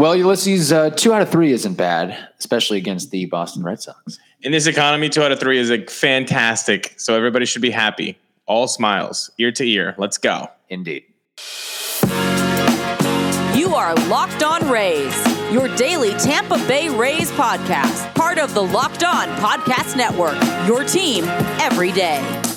Well, Ulysses, uh, two out of three isn't bad, especially against the Boston Red Sox. In this economy, two out of three is like fantastic. So everybody should be happy. All smiles, ear to ear. Let's go. Indeed. You are Locked On Rays, your daily Tampa Bay Rays podcast, part of the Locked On Podcast Network, your team every day.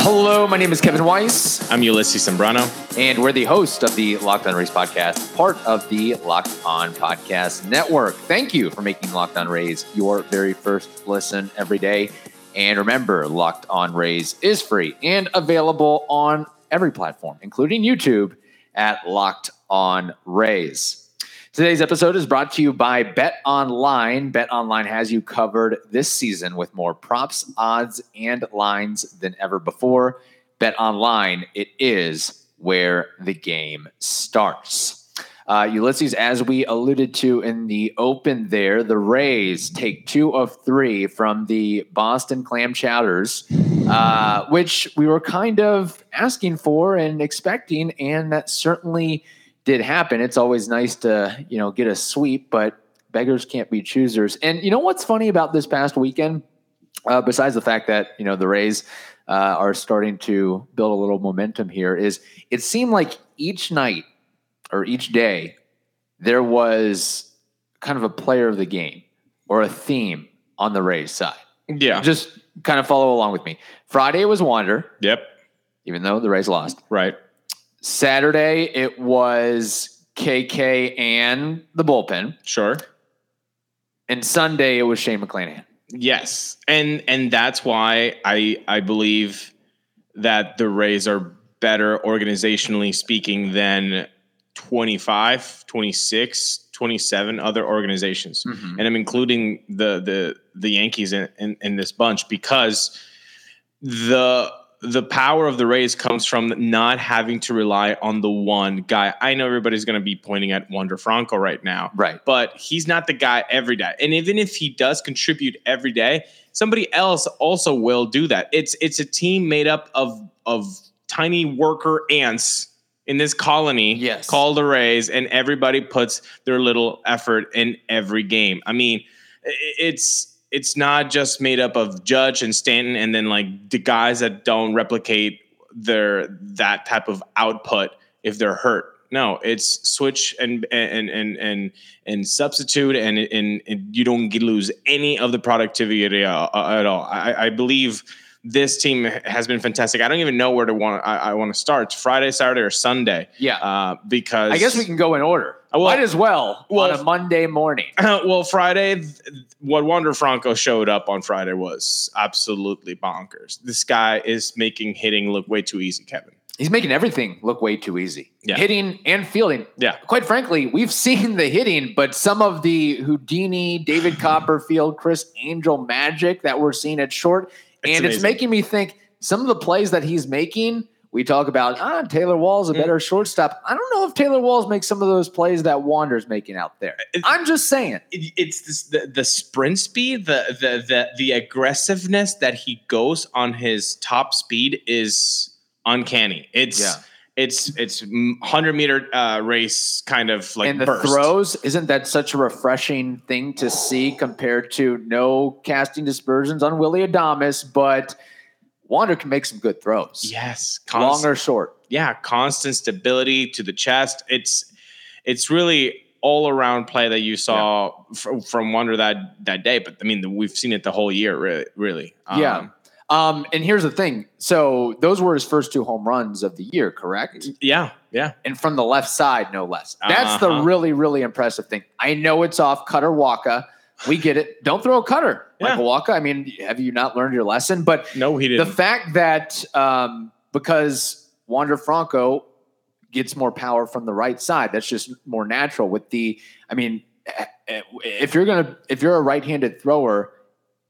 Hello, my name is Kevin Weiss, I'm Ulysses Sembrano. and we're the host of the Locked On Rays podcast, part of the Locked On Podcast Network. Thank you for making Locked On Rays your very first listen every day. And remember, Locked On Rays is free and available on every platform, including YouTube at Locked On Rays. Today's episode is brought to you by Bet Online. Bet Online has you covered this season with more props, odds, and lines than ever before. Bet Online, it is where the game starts. Uh, Ulysses, as we alluded to in the open there, the Rays take two of three from the Boston Clam Chowders, uh, which we were kind of asking for and expecting, and that certainly did happen. It's always nice to, you know, get a sweep, but beggars can't be choosers. And you know what's funny about this past weekend? Uh, besides the fact that you know the Rays uh, are starting to build a little momentum here, is it seemed like each night or each day there was kind of a player of the game or a theme on the Rays side. Yeah. Just kind of follow along with me. Friday was Wander, Yep. even though the Rays lost. Right. Saturday it was KK and the bullpen, Sure. and Sunday it was Shane McClanahan. Yes. And and that's why I I believe that the Rays are better organizationally speaking than 25, 26, 27 other organizations. Mm-hmm. And I'm including the the the Yankees in, in, in this bunch because the the power of the Rays comes from not having to rely on the one guy. I know everybody's going to be pointing at Wander Franco right now, Right. but he's not the guy every day. And even if he does contribute every day, somebody else also will do that. It's it's a team made up of of tiny worker ants in this colony Yes. called the Rays, and everybody puts their little effort in every game. I mean, it's it's not just made up of Judge and Stanton and then like the guys that don't replicate their that type of output if they're hurt. No, it's switch and and and and and substitute, and and, and you don't get, lose any of the productivity at all. I, I believe this team has been fantastic. I don't even know where to want. I, I want to start. It's Friday, Saturday, or Sunday. Yeah. Uh, because I guess we can go in order. Well- Might as well, well, on a Monday morning. well, Friday, what Wander Franco showed up on Friday was absolutely bonkers. This guy is making hitting look way too easy, Kevin. He's making everything look way too easy. Yeah. Hitting and fielding. Yeah. Quite frankly, we've seen the hitting, but some of the Houdini, David Copperfield, Criss Angel magic that we're seeing at short, It's and it's making me think some of the plays that he's making. We talk about ah, Taylor Wall's a Mm. better shortstop. I don't know if Taylor Walls makes some of those plays that Wander's making out there. I'm just saying. It- It's this, the the sprint speed, the the the the aggressiveness that he goes on his top speed is uncanny. It's Yeah. it's it's hundred meter uh, race kind of like and the burst. throws, isn't that such a refreshing thing to see compared to no casting dispersions on Willy Adames, but Wander can make some good throws. Yes, Long or short. yeah, constant stability to the chest. It's it's really all around play that you saw fr- from Wander that that day. But I mean, we've seen it the whole year, really. Really, yeah. Um, and here's the thing. So those were his first two home runs of the year, correct? yeah, yeah. And from the left side, no less. That's the Uh-huh. really, really impressive thing. I know it's off cutter Wacha. We get it. Don't throw a cutter, Yeah. Michael Wacha. I mean, have you not learned your lesson? But No, he didn't. The fact that um, because Wander Franco gets more power from the right side, that's just more natural. With the, I mean, eh, eh, if you're gonna, if you're a right-handed thrower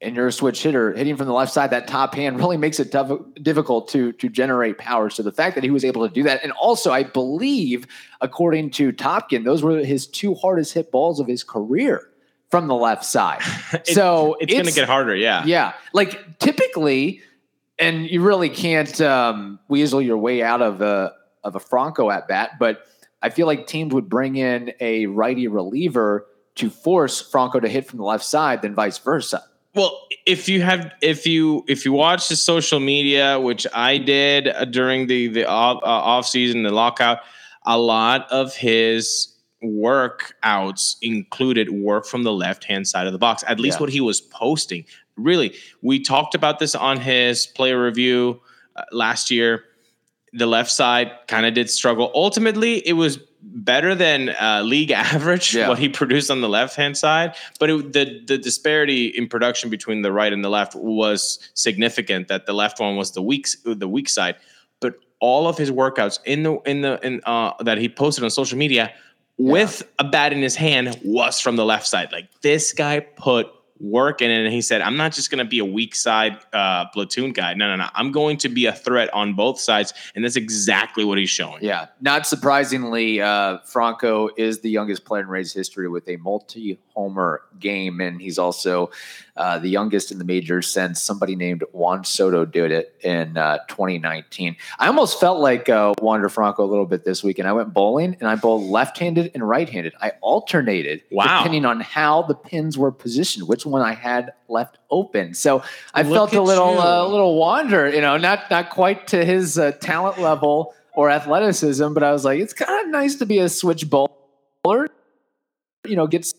and you're a switch hitter, hitting from the left side, that top hand really makes it tough, difficult to to generate power. So the fact that he was able to do that, and also I believe, according to Topkin, those were his two hardest hit balls of his career from the left side. It- so it's, going to get harder. Yeah. yeah, like typically, and you really can't um, weasel your way out of a of a Franco at bat. But I feel like teams would bring in a righty reliever to force Franco to hit from the left side than vice versa. Well, if you have, if you if you watch the social media, which I did uh, during the the off, uh, off season, the lockout, a lot of his workouts included work from the left hand side of the box. At least Yeah. what he was posting. Really, we talked about this on his player review uh, last year. The left side kind of did struggle. Ultimately, it was better than uh, league average Yeah. what he produced on the left hand side, but it, the the disparity in production between the right and the left was significant. That the left one was the weak the weak side, but all of his workouts in the in the in uh, that he posted on social media with a bat in his hand was from the left side. Like this guy put work in it, and he said, "I'm not just going to be a weak side uh, platoon guy. No, no, no. I'm going to be a threat on both sides." And that's exactly what he's showing. Yeah, not surprisingly, uh, Franco is the youngest player in Rays history with a multi-homer game, and he's also uh, the youngest in the majors since somebody named Juan Soto did it in uh, 2019. I almost felt like uh, Wander Franco a little bit this week, and I went bowling, and I bowled left-handed and right-handed. I alternated Wow. depending on how the pins were positioned, which one I had left open. So I Look felt a little uh, little wander, you know, not not quite to his uh, talent level or athleticism, but I was like, it's kind of nice to be a switch bowler, you know, gets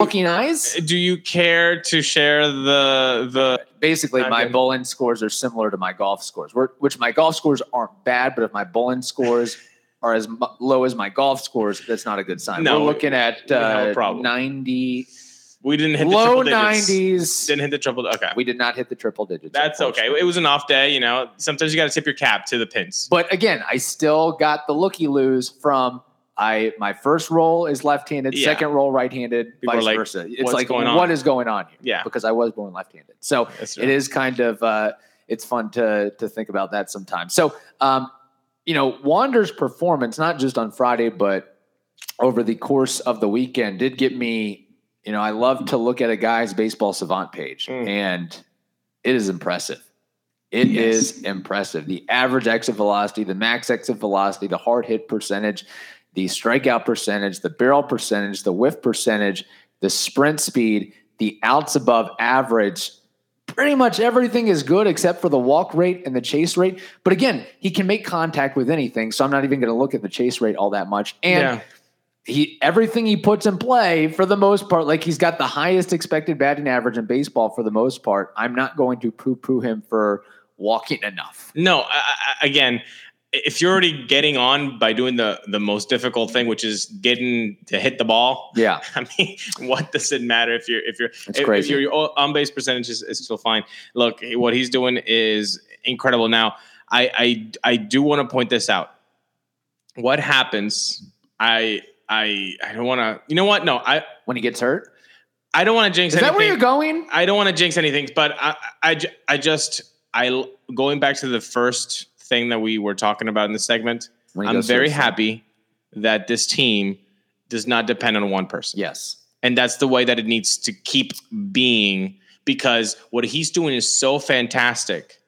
looking eyes. Do you care to share the the? Basically, my bowling scores are similar to my golf scores, which my golf scores aren't bad, but if my bowling scores are as low as my golf scores, that's not a good sign. No, We're looking at uh, problem. 90, We didn't hit low the triple digits. 90s. Didn't hit the triple. Okay, We did not hit the triple digits. that's okay. It was an off day. You know, sometimes you got to tip your cap to the pins. But again, I still got the looky loos from I my first roll is left-handed, Yeah. second roll right-handed, People vice like, versa. It's like going on?" what is going on here? Yeah. Because I was born left-handed. So it is kind of uh it's fun to to think about that sometimes. So um, you know, Wander's performance, not just on Friday, but over the course of the weekend, did get me, you know, I love to look at a guy's baseball savant page, Mm. and it is impressive. It is Yes. impressive. The average exit velocity, the max exit velocity, the hard hit percentage, the strikeout percentage, the barrel percentage, the whiff percentage, the sprint speed, the outs above average. Pretty much everything is good except for the walk rate and the chase rate. But again, he can make contact with anything. So I'm not even going to look at the chase rate all that much. And yeah. he everything he puts in play for the most part, like he's got the highest expected batting average in baseball for the most part. I'm not going to poo poo him for walking enough. No, I, I, again, if you're already getting on by doing the the most difficult thing, which is getting to hit the ball, Yeah, I mean, what does it matter if you're if you're It's if, crazy. if your on base percentage is, is still fine? Look, what he's doing is incredible. Now, I I I do want to point this out. What happens? I I I don't want to. You know what? No, I when he gets hurt. I don't want to jinx Is that where you're going? I don't want to jinx anything, but I, I, I just, I going back to the first thing that we were talking about in the segment. I'm very happy that this team does not depend on one person, Yes. and that's the way that it needs to keep being. Because what he's doing is so fantastic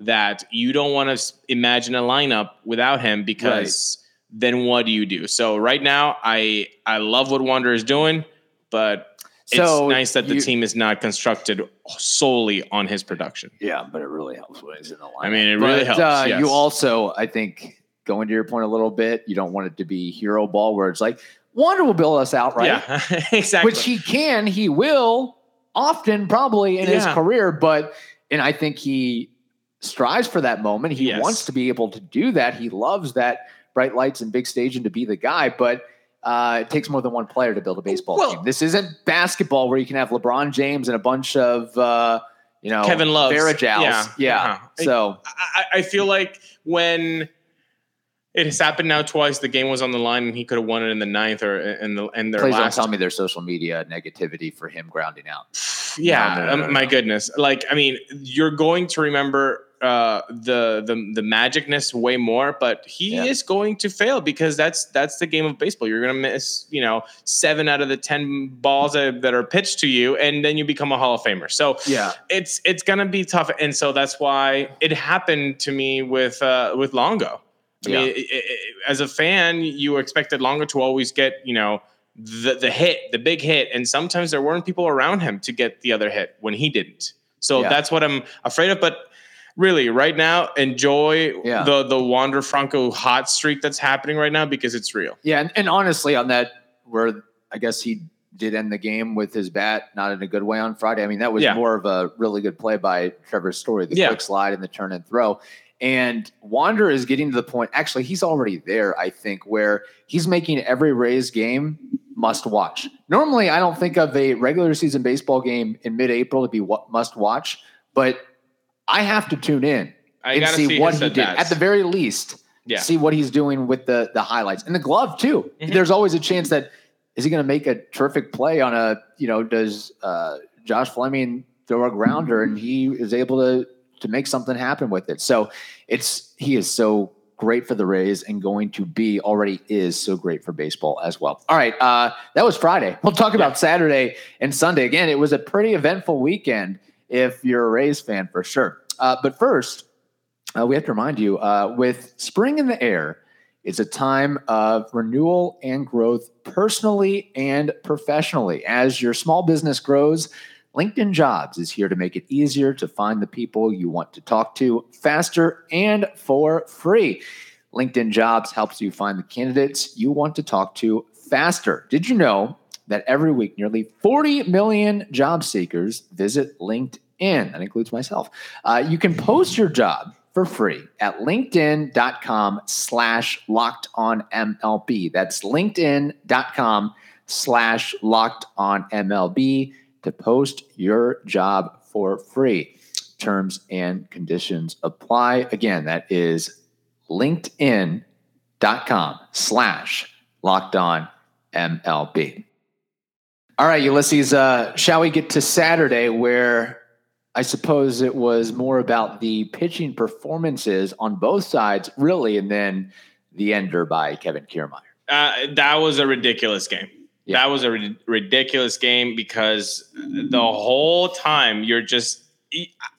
that you don't want to imagine a lineup without him. Because then what do you do? So right now, I I love what Wander is doing, but So it's nice that the you- team is not constructed solely on his production. Yeah, but it really helps when he's in the line. I mean, it really helps, Uh, yes. You also, I think, going to your point a little bit, you don't want it to be hero ball where it's like Wander will bill us out, right? Yeah, exactly. Which he can, he will often, probably in his career. But and I think he strives for that moment. He Yes. wants to be able to do that. He loves that bright lights and big stage and to be the guy, but. Uh, it takes more than one player to build a baseball Well- team. This isn't basketball where you can have LeBron James and a bunch of uh, you know Kevin Love. Yeah. yeah. Uh-huh. So I, I feel like when it has happened now twice, the game was on the line and he could have won it in the ninth or in the in their please don't tell me their social media negativity for him grounding out. Yeah, No, no, no, um, no, my goodness. Like, I mean, you're going to remember uh, the the the magicness way more, but he Yeah. is going to fail because that's that's the game of baseball. You're going to miss, you know, seven out of the ten balls that, that are pitched to you, and then you become a Hall of Famer. So Yeah. it's it's gonna be tough, and so that's why it happened to me with uh, with Longo. I Yeah. mean, i- i- i- as a fan, you expected Longo to always get, you know, the the hit, the big hit, and sometimes there weren't people around him to get the other hit when he didn't. So Yeah. that's what I'm afraid of. But really, right now, enjoy Yeah. the the Wander Franco hot streak that's happening right now because it's real. Yeah, and, and honestly, on that, where I guess he did end the game with his bat, not in a good way on Friday. I mean, that was Yeah. more of a really good play by Trevor Story, the Yeah. quick slide and the turn and throw. And Wander is getting to the point. Actually, he's already there. I think where he's making every Rays game must watch. Normally, I don't think of a regular season baseball game in mid-April to be what must watch, but I have to tune in I and see, see what he did at-bats. the very least Yeah. see what he's doing with the the highlights and the glove too. Mhm. There's always a chance that is he going to make a terrific play on a you know does uh, Josh Fleming throw a grounder and he is able to to make something happen with it. So it's he is so great for the Rays and going to be already is so great for baseball as well. All right, uh, that was Friday. We'll talk about Saturday and Sunday again. It was a pretty eventful weekend if you're a Rays fan for sure. Uh, but first, uh, we have to remind you uh, with spring in the air, it's a time of renewal and growth personally and professionally. As your small business grows, LinkedIn Jobs is here to make it easier to find the people you want to talk to faster and for free. LinkedIn Jobs helps you find the candidates you want to talk to faster. Did you know that every week nearly 40 million job seekers visit LinkedIn? That includes myself. Uh, you can post your job for free at linkedin.com slash locked on MLB. That's linkedin.com slash locked on MLB to post your job for free. Terms and conditions apply. Again, that is linkedin.com slash locked on MLB. All right, Ulysses, uh, shall we get to Saturday where I suppose it was more about the pitching performances on both sides, really, and then the ender by Kevin Kiermaier. Uh, that was a ridiculous game. Yeah. That was a ri- ridiculous game because the whole time you're just.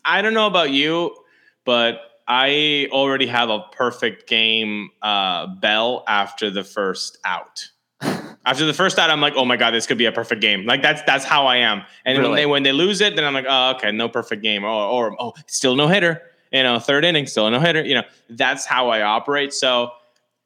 I don't know about you, but I already have a perfect game uh, bell after the first out. After the first out, I'm like, oh my god, this could be a perfect game. Like that's that's how I am. And when they when they lose it, then I'm like, oh okay, no perfect game, or or oh still no hitter. You know, third inning, still no hitter. You know, that's how I operate. So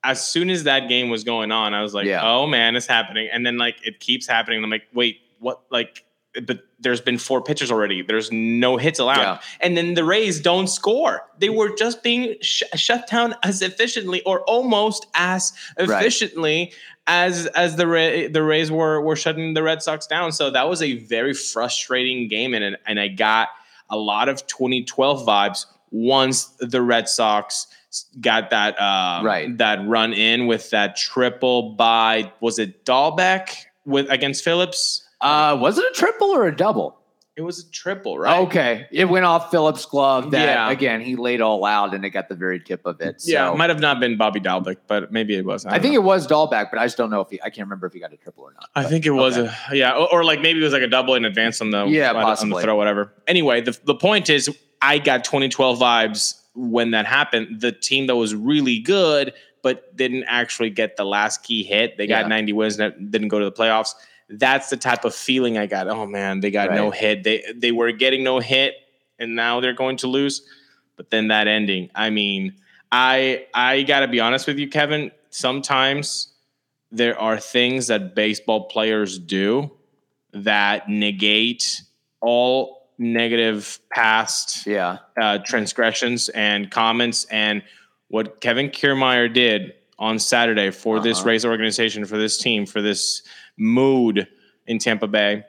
as soon as that game was going on, I was like, Yeah. oh man, it's happening. And then like it keeps happening. I'm like, wait, what? Like, but there's been four pitchers already. There's no hits allowed. Yeah. And then the Rays don't score. They were just being sh- shut down as efficiently or almost as Right. efficiently as as the Ra- the Rays were were shutting the Red Sox down. So that was a very frustrating game, and and I got a lot of 2012 vibes once the Red Sox got that uh, Right. that run in with that triple by was it Dalbec with against Phillips? Uh, was it a triple or a double? It was a triple, right? Okay, it went off Phillips' glove. That Yeah. again, he laid all out, and it got the very tip of it. So. Yeah, it might have not been Bobby Dalbec, but maybe it was. I don't think know. it was Dalbec, but I just don't know if he. I can't remember if he got a triple or not. I But- think it was okay. a yeah, or, or like maybe it was like a double in advance on the Yeah, on the- on possibly. the throw, whatever. Anyway, the the point is, I got 2012 vibes when that happened. The team that was really good but didn't actually get the last key hit. They got Yeah. 90 wins and didn't go to the playoffs. That's the type of feeling I got. Oh man, they got no hit. They they were getting no hit, and now they're going to lose. But then that ending, I mean, I I got to be honest with you, Kevin. Sometimes there are things that baseball players do that negate all negative past Yeah, uh, transgressions and comments. And what Kevin Kiermaier did on Saturday for this Uh-huh. Rays organization, for this team, for this mood in Tampa Bay,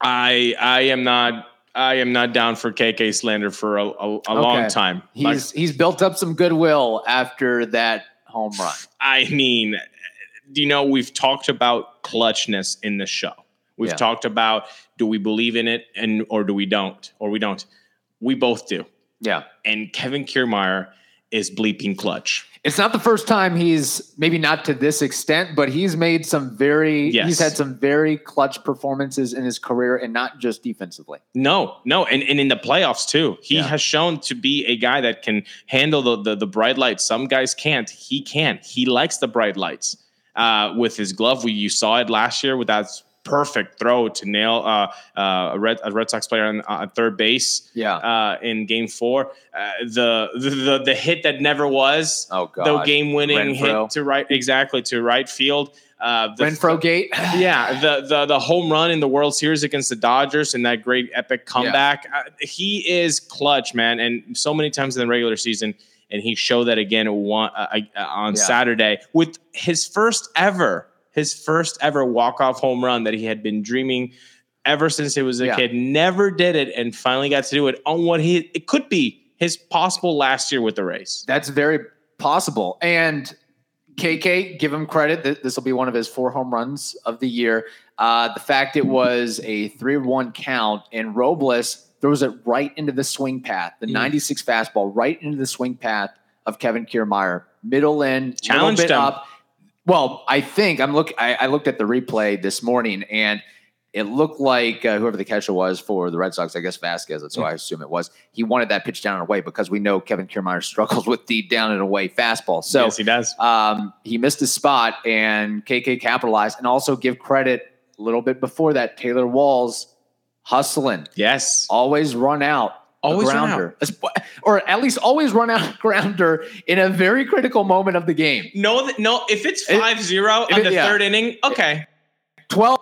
I I am not I am not down for KK slander for a, a, a long time. he's Like, he's built up some goodwill after that home run. I mean, you know, we've talked about clutchness in the show. We've Yeah. talked about do we believe in it and or do we don't or we don't. We both do. Yeah, And Kevin Kiermaier is bleeping clutch. It's not the first time he's maybe not to this extent, but he's made some very Yes. he's had some very clutch performances in his career and not just defensively. No, no, and, and in the playoffs too. He Yeah. has shown to be a guy that can handle the, the the bright lights. Some guys can't. He can. He likes the bright lights. Uh, with his glove, we you saw it last year with that perfect throw to nail uh, uh, a Red a Red Sox player on, on third base. Yeah. Uh, in Game Four, uh, the, the the the hit that never was. Oh god. The game winning hit to right exactly to right field. Uh, the Renfroe Gate. yeah, the the the home run in the World Series against the Dodgers and that great epic comeback. Uh, he is clutch, man, and so many times in the regular season, and he showed that again one, uh, uh, on Yeah. Saturday with his first ever, his first ever walk off home run that he had been dreaming ever since he was a Yeah. kid. Never did it, and finally got to do it on what he it could be his possible last year with the Rays. That's very possible. And KK, give him credit. This will be one of his four home runs of the year. Uh, the fact it was a 3 1 count and Robles throws it right into the swing path, the Mm. 96 fastball, right into the swing path of Kevin Kiermaier. Middle in, little Challenged bit him. up. Well, I think I'm look. I, I looked at the replay this morning, and it looked like uh, whoever the catcher was for the Red Sox, I guess Vazquez. So I assume it was. He wanted that pitch down and away because we know Kevin Kiermaier struggles with the down and away fastball. So yes, he does. um, he missed his spot, and KK capitalized, and also give credit a little bit before that. Taylor Walls hustling, Yes, always run out. Always run grounder, or at least always run out grounder in a very critical moment of the game. no, no. If it's It- 5-0 if on it- the yeah. third inning, okay. 12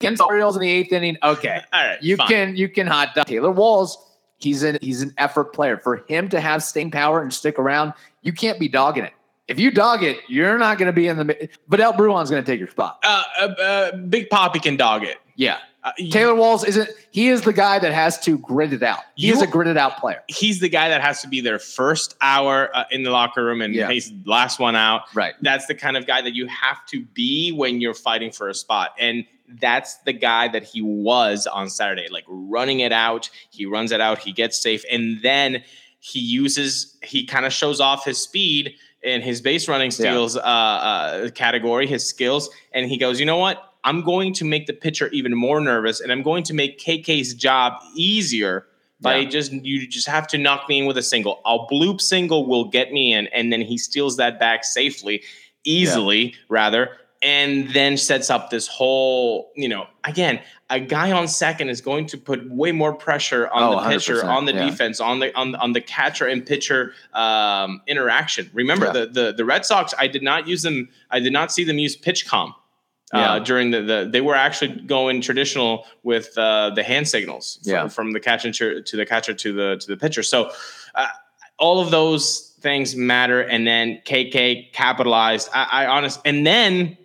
against the Orioles in the eighth inning. Okay. All right, You fine. can you can hot dog Taylor Walls. He's an he's an effort player. For him to have staying power and stick around, you can't be dogging it. If you dog it, you're not going to be in the. Vidal Bruján's going to take your spot. Uh, uh, uh, Big Poppy can dog it. Yeah, Uh, Taylor Walls isn't. He is the guy that has to grit it out. He You- is a gritted out player. he's the guy that has to be their first hour uh, in the locker room and Yeah. he's last one out. Right. That's the kind of guy that you have to be when you're fighting for a spot. And that's the guy that he was on Saturday, like running it out. He runs it out, he gets safe, and then he uses, he kind of shows off his speed in his base running steals uh, uh, category, his skills, and he goes, you know what? I'm going to make the pitcher even more nervous, and I'm going to make KK's job easier by Yeah. just you just have to knock me in with a single. A bloop single will get me in, and then he steals that back safely, easily rather, and then sets up this whole. You know, again, a guy on second is going to put way more pressure on Oh, the pitcher, on the yeah. defense, on the on on the catcher and pitcher um, interaction. Remember Yeah. the, the the Red Sox. I did not use them. I did not see them use PitchCom. Uh, Yeah. during the, the they were actually going traditional with uh, the hand signals from, Yeah. from the catcher to, the catcher to the to the pitcher. So uh, all of those things matter. And then KK capitalized. I, I honest and then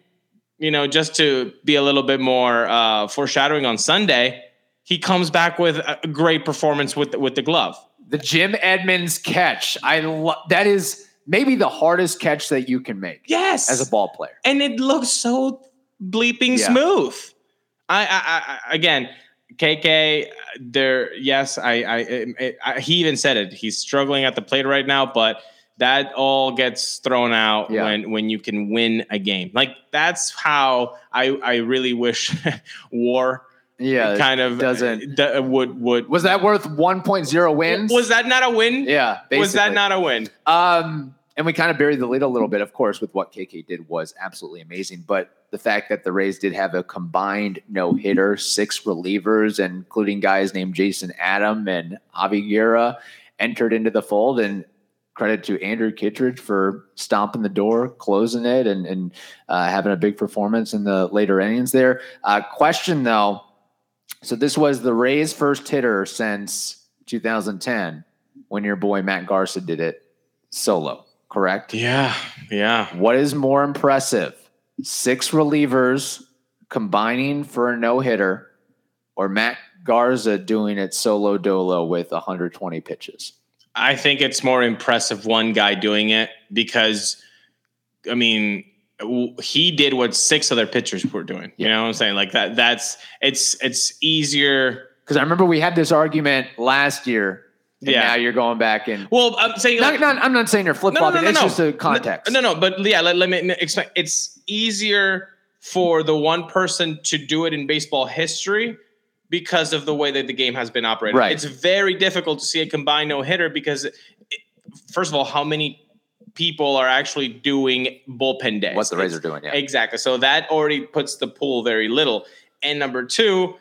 you know just to be a little bit more uh, foreshadowing on Sunday, he comes back with a great performance with the, with the glove. The Jim Edmonds catch. I lo- that is maybe the hardest catch that you can make Yes, as a ball player. and it looks so bleeping Yeah. smooth. I, I, I again, KK. There, yes, I, I, I, I, he even said it. He's struggling at the plate right now, but that all gets thrown out Yeah. when when you can win a game. Like that's how I, I really wish War Yeah, kind of doesn't- d- would would. Was that worth 1.0 wins? Was that not a win? yeah, Was that not a win? Um, and we kind of buried the lead a little bit, of course, with what KK did was absolutely amazing. But the fact that the Rays did have a combined no hitter, six relievers, including guys named Jason Adam and Javy Guerra entered into the fold. And credit to Andrew Kittredge for stomping the door, closing it, and, and uh, having a big performance in the later innings there. Uh, question though. So this was the Rays' first hitter since 2010 when your boy Matt Garza did it solo, correct? Yeah, yeah. What is more impressive? Six relievers combining for a no hitter or Matt Garza doing it solo dolo with 120 pitches? I think it's more impressive one guy doing it because, I mean, he did what six other pitchers were doing. You know what I'm saying? Like that. That's it's it's easier. Because I remember we had this argument last year And Yeah. now you're going back and Well, I'm saying not, like, not, I'm not saying you're flip flopping. it's just a context. No, no, but yeah, let, let me explain. It's easier for the one person to do it in baseball history because of the way that the game has been operated. Right. It's very difficult to see a combined no hitter because, it, first of all, how many people are actually doing bullpen days? What the Rays are doing, yeah. Exactly. So that already puts the pool very little. And number two,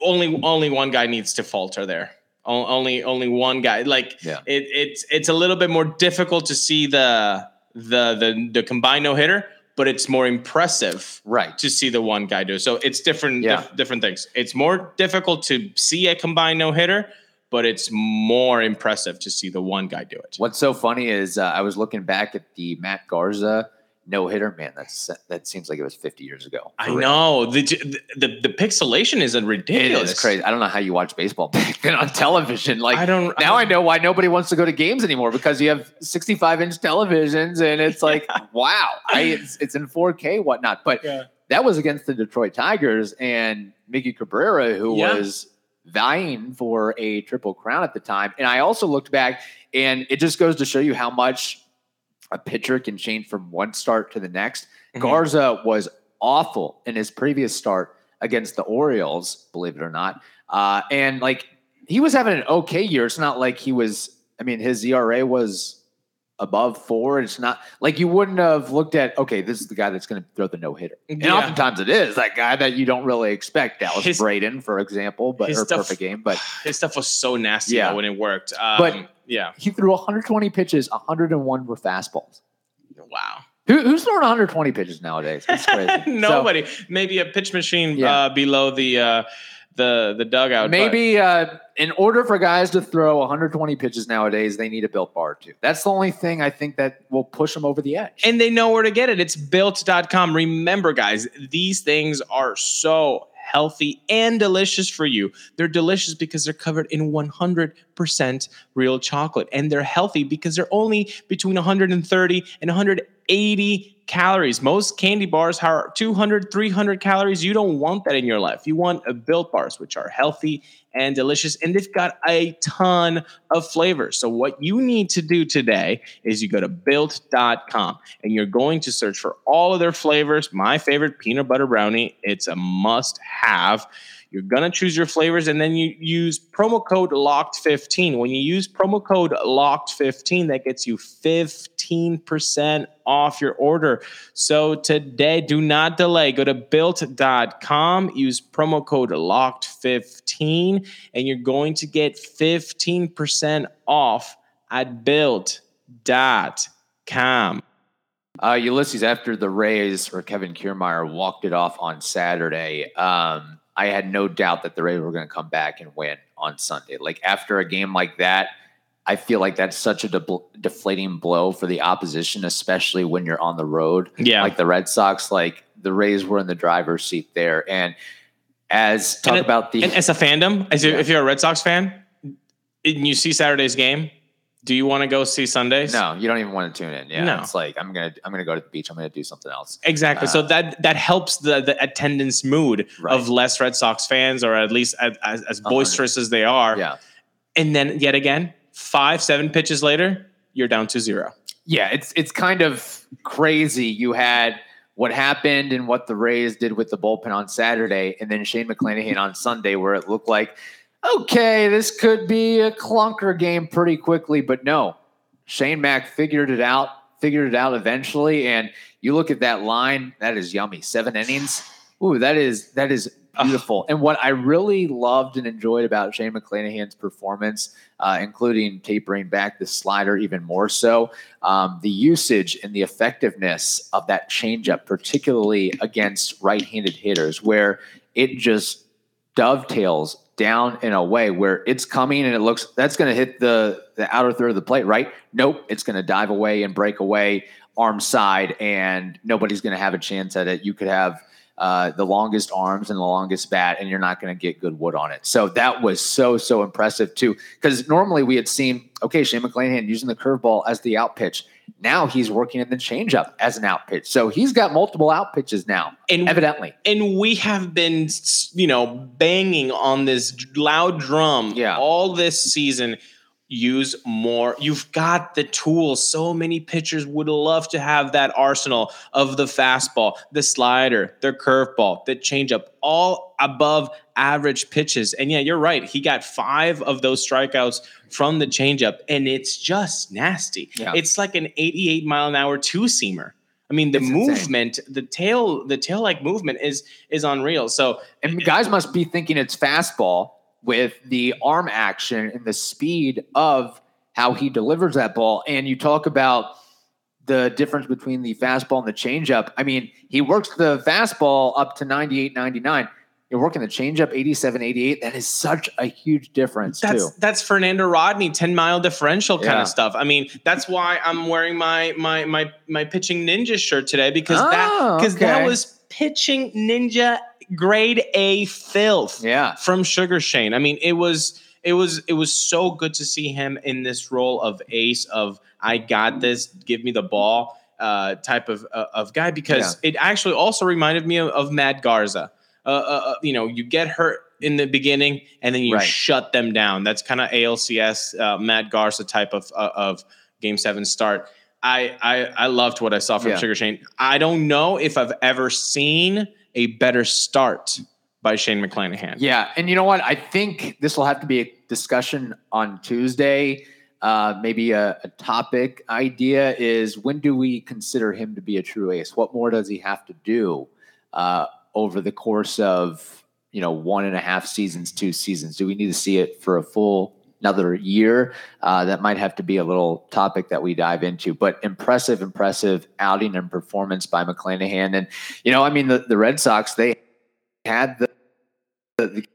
only only one guy needs to falter there. O- Only only one guy. Like Yeah. it, it's it's a little bit more difficult to see the the the the combined no hitter, but it's more impressive Right. to see the one guy do. So it's different Yeah. dif- different things. It's more difficult to see a combined no hitter, but it's more impressive to see the one guy do it. What's so funny is uh, I was looking back at the Matt Garza no hitter. Man, that's that seems like it was 50 years ago. I real. know the, the the pixelation is It ridiculous. is crazy. I don't know how you watch baseball back then on television. Like I don't now I don't- know why nobody wants to go to games anymore because you have 65 inch televisions and it's like, wow, I, it's, it's in 4K, whatnot. But Yeah. that was against the Detroit Tigers and Miggy Cabrera, who Yeah. was vying for a triple crown at the time. And I also looked back and it just goes to show you how much a pitcher can change from one start to the next. Mhm. Garza was awful in his previous start against the Orioles, believe it or not. Uh, and like he was having an okay year. It's not like he was, I mean, his ERA was above four. It's not like you wouldn't have looked at, okay, this is the guy that's going to throw the no hitter. And Yeah. oftentimes it is that guy that you don't really expect. Dallas His- Braden, for example, but her stuff- perfect game. But His stuff was so nasty Yeah. though when it worked. Um, But- yeah, he threw 120 pitches, 101 were fastballs. wow. Who, who's throwing 120 pitches nowadays? It's crazy. So- Nobody. Maybe a pitch machine Yeah. uh, below the uh, the the dugout. Maybe uh, in order for guys to throw 120 pitches nowadays, they need a built bar too. That's the only thing I think that will push them over the edge. and they know where to get it. It's built.com. Remember, guys, these things are so healthy and delicious for you. They're delicious because they're covered in 100% real chocolate, and they're healthy because they're only between 130 and 180 calories. Most candy bars are 200, 300 calories. You don't want that in your life. You want a built bars, which are healthy and delicious, and they've got a ton of flavors. So, what you need to do today is you go to built.com and you're going to search for all of their flavors. My favorite peanut butter brownie, it's a must have. You're going to choose your flavors and then you use promo code LOCKED15. When you use promo code LOCKED15, that gets you 15% off your order. So today, do not delay. Go to built.com, use promo code LOCKED15, and you're going to get 15% off at built.com. Uh, Ulysses, after the Rays or Kevin Kiermaier walked it off on Saturday, um, I had no doubt that the Rays were going to come back and win on Sunday. Like after a game like that, I feel like that's such a de- deflating blow for the opposition, especially when you're on the road. Yeah. like the Red Sox, like the Rays were in the driver's seat there. And as talk And about the And as a fandom, as Yeah. if you're a Red Sox fan, and you see Saturday's game, do you want to go see Sundays? no, you don't even want to tune in. Yeah, No. it's like I'm gonna I'm gonna go to the beach. I'm gonna do something else. Exactly. so Uh, that that helps the the attendance mood Right. of less Red Sox fans, or at least as, as, as boisterous as they are. Yeah, And then yet again, five seven pitches later, you're down to zero. yeah. It's it's kind of crazy. You had what happened and what the Rays did with the bullpen on Saturday, and then Shane McClanahan on Sunday, where it looked like okay, this could be a clunker game pretty quickly, but no. Shane Mack figured it out, figured it out eventually. And you look at that line, that is yummy. Seven innings. Ooh, that is that is beautiful. And what I really loved and enjoyed about Shane McClanahan's performance, uh, including tapering back the slider even more so, um, the usage and the effectiveness of that changeup, particularly against right-handed hitters, where it just dovetails down in a way where it's coming and it looks that's going to hit the the outer third of the plate right? Nope it's going to dive away and break away arm side and nobody's going to have a chance at it. You could have uh, the longest arms and the longest bat and you're not going to get good wood on it. So that was so so impressive too because normally we had seen okay shane mcclanahan using the curveball as the out pitch. Now he's working in the changeup as an out pitch. So he's got multiple out pitches now And evidently. and we have been you know banging on this loud drum Yeah. all this season use more. You've got the tools. So many pitchers would love to have that arsenal of the fastball, the slider, the curveball, the changeup, all above average pitches. And yeah, you're right. He got five of those strikeouts from the changeup, and it's just nasty. Yeah. It's like an 88 mile an hour two seamer. I mean, the It's insane. movement, the tail, the tail like movement is is unreal. So And guys must be thinking it's fastball with the arm action and the speed of how he delivers that ball. And you talk about the difference between the fastball and the changeup. I mean, he works the fastball up to 98, 99. You're working the changeup 87, 88. That is such a huge difference, That's too. that's Fernando Rodney, 10 mile differential kind Yeah. of stuff. I mean, that's why I'm wearing my my my my pitching ninja shirt today because Oh, that because that was pitching ninja grade A filth Yeah. from Sugar Shane. I mean, it was it was it was so good to see him in this role of ace of I got this, give me the ball uh, type of uh, of guy because it actually also reminded me of, of Matt Garza. Uh, uh, uh, you know, you get hurt in the beginning and then you Right. shut them down. That's kind of ALCS uh, Matt Garza type of uh, of game seven start. I, I I loved what I saw from Yeah. Sugar Shane. I don't know if I've ever seen a better start by Shane McClanahan. Yeah, and you know what? I think this will have to be a discussion on Tuesday. Uh, maybe a, a topic idea is when do we consider him to be a true ace? What more does he have to do uh, over the course of you know one and a half seasons, two seasons? Do we need to see it for a full another year? Uh, that might have to be a little topic that we dive into. But impressive, impressive outing and performance by McClanahan, and you know, I mean, the, the Red Sox they had the the, the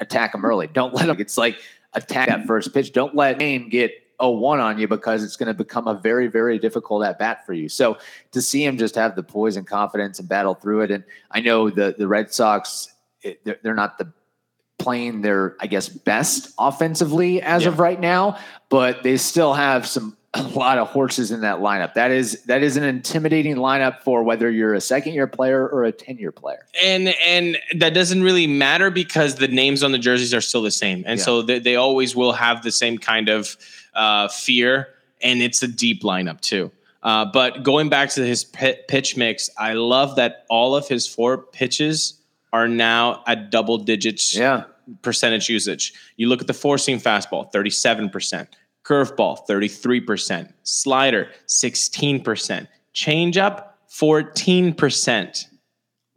attack them early. Don't let him. It's like attack that first pitch. Don't let Maine get a one on you because it's going to become a very very difficult at bat for you. So to see him just have the poise and confidence and battle through it, and I know the the Red Sox they're not the playing their I guess best offensively as Yeah. of right now, but they still have some a lot of horses in that lineup. That is that is an intimidating lineup for whether you're a second year player or a 10 year player. and and that doesn't really matter because the names on the jerseys are still the same and Yeah. so they, they always will have the same kind of uh, fear and it's a deep lineup too uh, but going back to his pi- pitch mix i love that all of his four pitches are now at double digits Yeah. Percentage usage. You look at the four seam fastball, 37%, curveball, 33%, slider, 16%, changeup, 14%.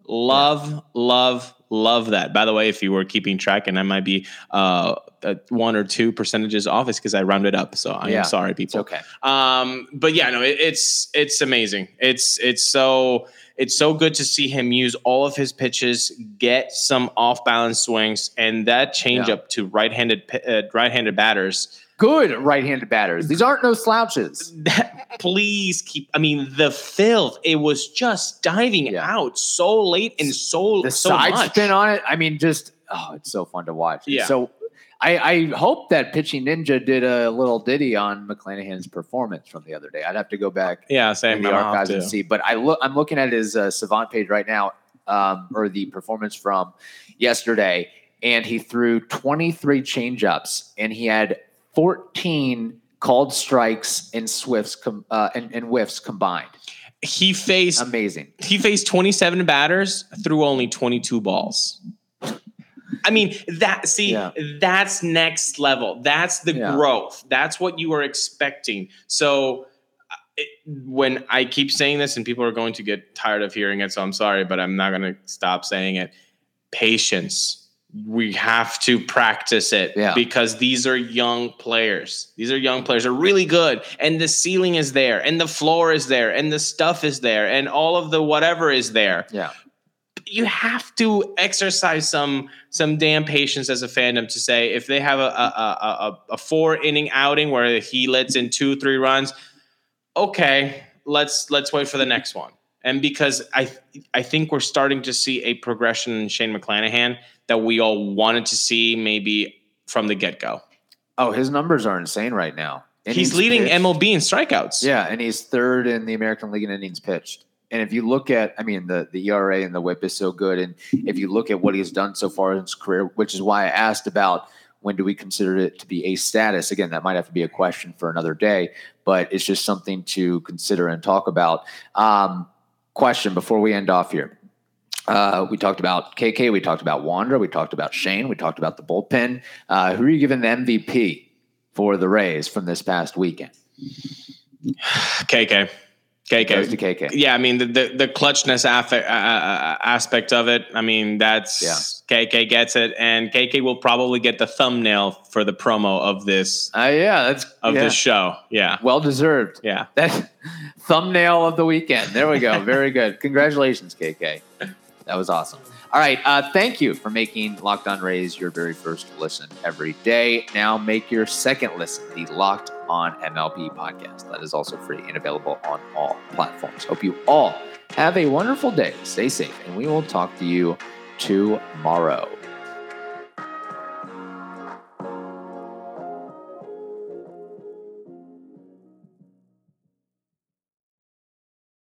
Love, love, love that. By the way, if you were keeping track, and I might be uh, uh, one or two percentages off, it's because I rounded up. So I Yeah, am sorry, It's people. okay. Um, but yeah, no, it, it's it's amazing. It's it's so it's so good to see him use all of his pitches, get some off balance swings, and that changeup Yeah. to right handed uh, right handed batters. Good right handed batters. These aren't no slouches. That please keep. I mean, the filth. It was just diving Yeah. out so late and so The so side much. spin on it. I mean, just oh, it's so fun to watch. Yeah. So I, I hope that Pitching Ninja did a little ditty on McClanahan's performance from the other day. I'd have to go back Yeah, in same. the I'll archives and see. But I look, I'm looking at his uh, Savant page right now, um, or the performance from yesterday, and he threw 23 changeups, and he had 14 called strikes and swifts com- uh, and, and whiffs combined. He faced Amazing. he faced 27 batters threw only 22 balls i mean that see Yeah. that's next level that's the Yeah. growth that's what you are expecting so uh, it, when i keep saying this and people are going to get tired of hearing it so i'm sorry but i'm not going to stop saying it patience we have to practice it Yeah. because these are young players. These are young players. They're really good, and the ceiling is there, and the floor is there, and the stuff is there, and all of the whatever is there. Yeah. You have to exercise some some damn patience as a fandom to say if they have a a, a, a, a four inning outing where he lets in two three runs, okay, let's let's wait for the next one. And because I I think we're starting to see a progression in Shane McClanahan that we all wanted to see maybe from the get go. Oh, his numbers are insane right now. He's leading pitched. MLB in strikeouts. Yeah, and he's third in the American League in innings pitched. And if you look at, I mean, the the ERA and the WHIP is so good, and if you look at what he's done so far in his career, which is why I asked about when do we consider it to be a status? Again, that might have to be a question for another day, but it's just something to consider and talk about. Um, question before we end off here. Uh, we talked about KK, we talked about Wander, we talked about Shane, we talked about the bullpen. Uh, who are you giving the MVP for the Rays from this past weekend? KK. KK. Goes to KK. Yeah, I mean the the, the clutchness aff- uh, uh, aspect of it. I mean that's Yeah. KK gets it, and KK will probably get the thumbnail for the promo of this Uh, yeah, that's of yeah. this show. Yeah, well deserved. yeah. That thumbnail of the weekend. There we go. Very good. Congratulations, KK. That was awesome. All right. Uh, thank you for making Locked On Rays your very first listen every day. Now make your second listen the Locked On MLB podcast. That is also free and available on all platforms. Hope you all have a wonderful day. Stay safe, and we will talk to you tomorrow.